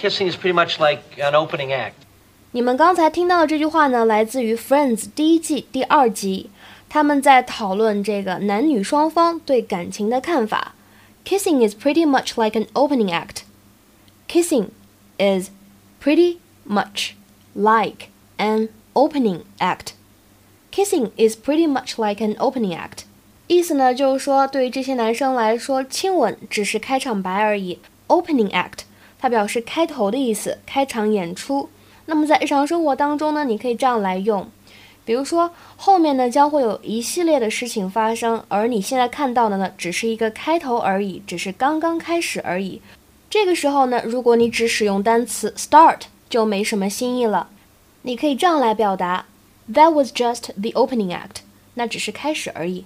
Kissing is pretty much like an opening act. 你们刚才听到的这句话呢，来自于《Friends》第一季第二集，他们在讨论这个男女双方对感情的看法。Kissing is pretty much like an opening act. Kissing is pretty much like an opening act. Kissing is pretty much like an opening act. 意思呢，就是说，对于这些男生来说，亲吻只是开场白而已。Opening act， 它表示开头的意思，开场演出。那么在日常生活当中呢，你可以这样来用，比如说后面呢将会有一系列的事情发生，而你现在看到的呢只是一个开头而已，只是刚刚开始而已。这个时候呢，如果你只使用单词 start，就没什么新意了。你可以这样来表达：That was just the opening act，那只是开始而已。